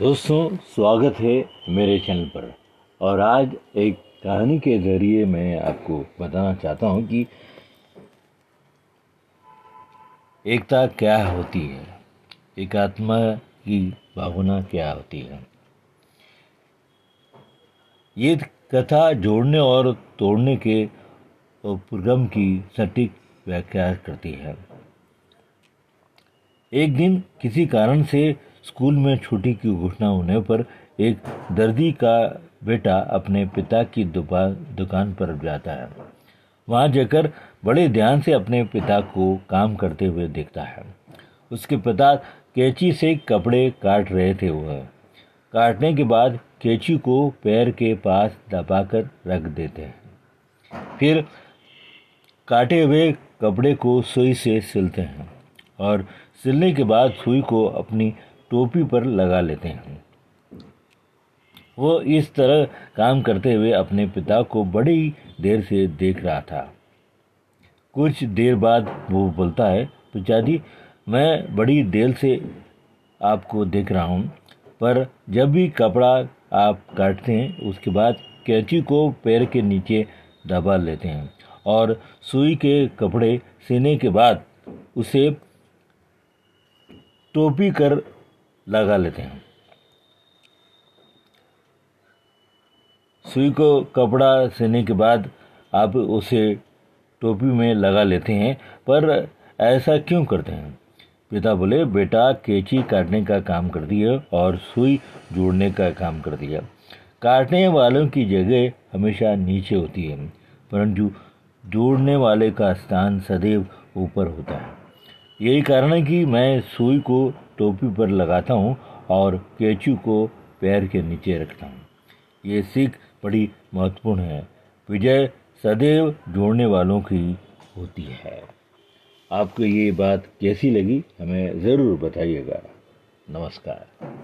दोस्तों, स्वागत है मेरे चैनल पर। और आज एक कहानी के ज़रिए मैं आपको बताना चाहता हूँ कि एकता क्या होती है? एक आत्मा की भावना क्या होती है? ये कथा जोड़ने और तोड़ने के उपक्रम की सटीक व्याख्या करती है। एक दिन किसी कारण से स्कूल में छुट्टी की घोषणा होने पर एक दर्दी का बेटा अपने पिता की दुकान पर जाता है। वहाँ जाकर बड़े ध्यान से अपने पिता को काम करते हुए देखता है। उसके पिता कैची से कपड़े काट रहे थे वह। काटने के बाद कैची को पैर के पास दबाकर रख देते हैं। फिर काटे हुए कपड़े को सुई से सिलते हैं। और सिलने के बाद सुई को अपनी टोपी पर लगा लेते हैं। वो इस तरह काम करते हुए अपने पिता को बड़ी देर से देख रहा था। कुछ देर बाद वो बोलता है पिताजी मैं बड़ी देर से आपको देख रहा हूँ, पर जब भी कपड़ा आप काटते हैं, उसके बाद कैंची को पैर के नीचे दबा लेते हैं और सुई के कपड़े सीने के बाद उसे टोपी कर लगा लेते हैं। सुई को कपड़ा सिलने के बाद आप उसे टोपी में लगा लेते हैं, पर ऐसा क्यों करते हैं? पिता बोले, बेटा, केची काटने का काम कर दिया और सुई जोड़ने का काम कर दिया। काटने वालों की जगह हमेशा नीचे होती है, परंतु जोड़ने वाले का स्थान सदैव ऊपर होता है। यही कारण है कि मैं सुई को टोपी पर लगाता हूँ और कैचू को पैर के नीचे रखता हूँ। ये सीख बड़ी महत्वपूर्ण है। विजय सदैव जोड़ने वालों की होती है। आपको ये बात कैसी लगी, हमें ज़रूर बताइएगा। नमस्कार।